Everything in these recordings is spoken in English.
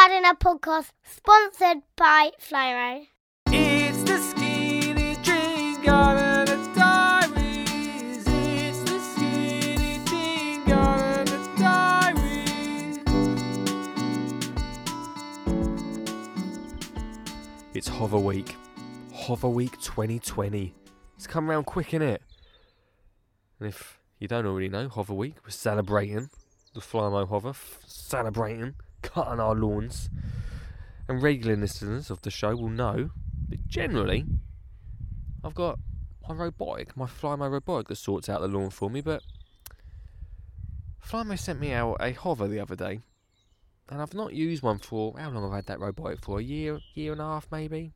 Gardener podcast sponsored by Flymo. It's the Skinny Jean Gardener Diaries. It's the Skinny Jean Gardener Diaries. It's Hover Week. Hover Week 2020. It's come round quick, innit? And if you don't already know, Hover Week, we're celebrating the Flymo Hover, f- celebrating cutting our lawns. And regular listeners of the show will know that generally I've got my robotic, my Flymo robotic that sorts out the lawn for me, but Flymo sent me out a hover the other day. And I've not used one for how long have I had that robotic for? A year, year and a half maybe?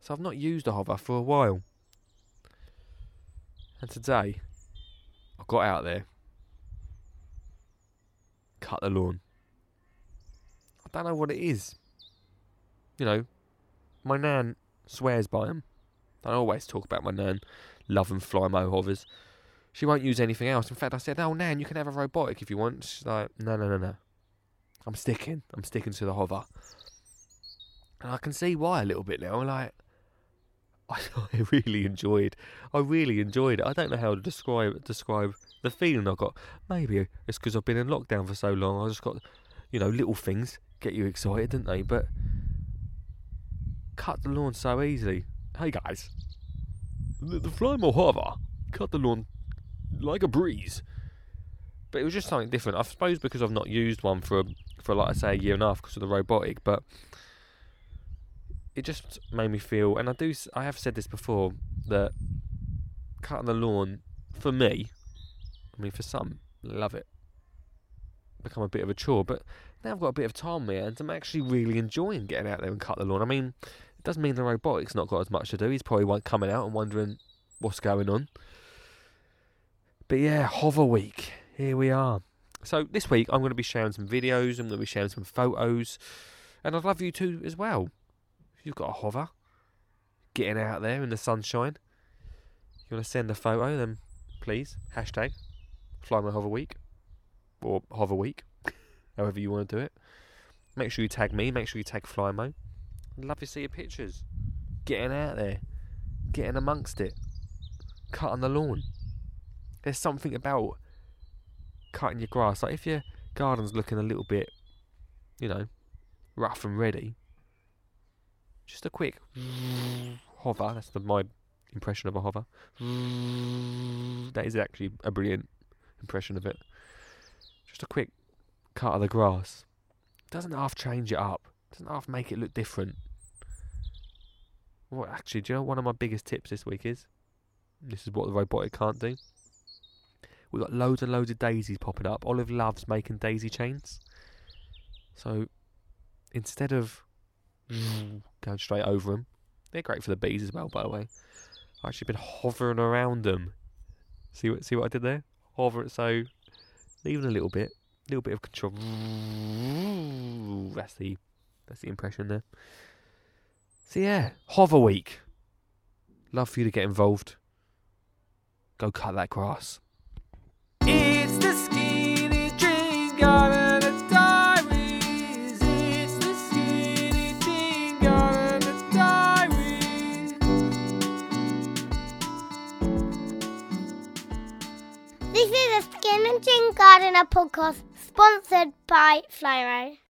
So I've not used a hover for a while. And today I got out there, cut the lawn. Don't know what it is. You know, my nan swears by them. I always talk about my nan loving Flymo hovers. She won't use anything else. In fact, I said, "Oh, nan, you can have a robotic if you want." She's like, "No, no, no, no. I'm sticking. I'm sticking to the hover." And I can see why a little bit now. Like, I, I really enjoyed. I really enjoyed it. I don't know how to describe describe the feeling I got. Maybe it's because I've been in lockdown for so long. I just got, you know, little things get you excited, didn't they? But cut the lawn so easily. Hey guys, the, the hover cut the lawn like a breeze. But it was just something different. I suppose because I've not used one for for like I say a year and a half because of the robotic, but it just made me feel. And I do. I have said this before that cutting the lawn for me, I mean for some, love it. Become a bit of a chore, but now I've got a bit of time here and. I'm actually really enjoying getting out there and cut the lawn. I mean, it doesn't mean the robotic's not got as much to do. He's probably coming out and wondering what's going on. But yeah, hover week. Here we are. So this week I'm going to be sharing some videos. I'm going to be sharing some photos, and I'd love you to as well. If you've got a hover, getting out there in the sunshine, you want to send a photo, then please hashtag Flymo Hover Week or Hover Week, however you want to do it. Make sure you tag me. Make sure you tag Flymo. I'd love to see your pictures. Getting out there, getting amongst it, cutting the lawn. There's something about cutting your grass. Like if your garden's looking a little bit, you know, rough and ready, just a quick hover. That's the, my impression of a hover. That is actually a brilliant impression of it. Just a quick cut of the grass. Doesn't half change it up. Doesn't half make it look different. Well, actually, do you know one of my biggest tips this week is? This is what the robotic can't do. We've got loads and loads of daisies popping up. Olive loves making daisy chains. So instead of going straight over them, they're great for the bees as well, by the way. I've actually been hovering around them. See what see what I did there? Hover it so leaving a little bit, little bit of control. That's the that's the impression there. So yeah, hover week. Love for you to get involved. Go cut that grass. It's the Skinny Jean Gardener the Skinny Jean Gardener Diaries. This is a Skinny Jean Gardener podcast sponsored by Flymo.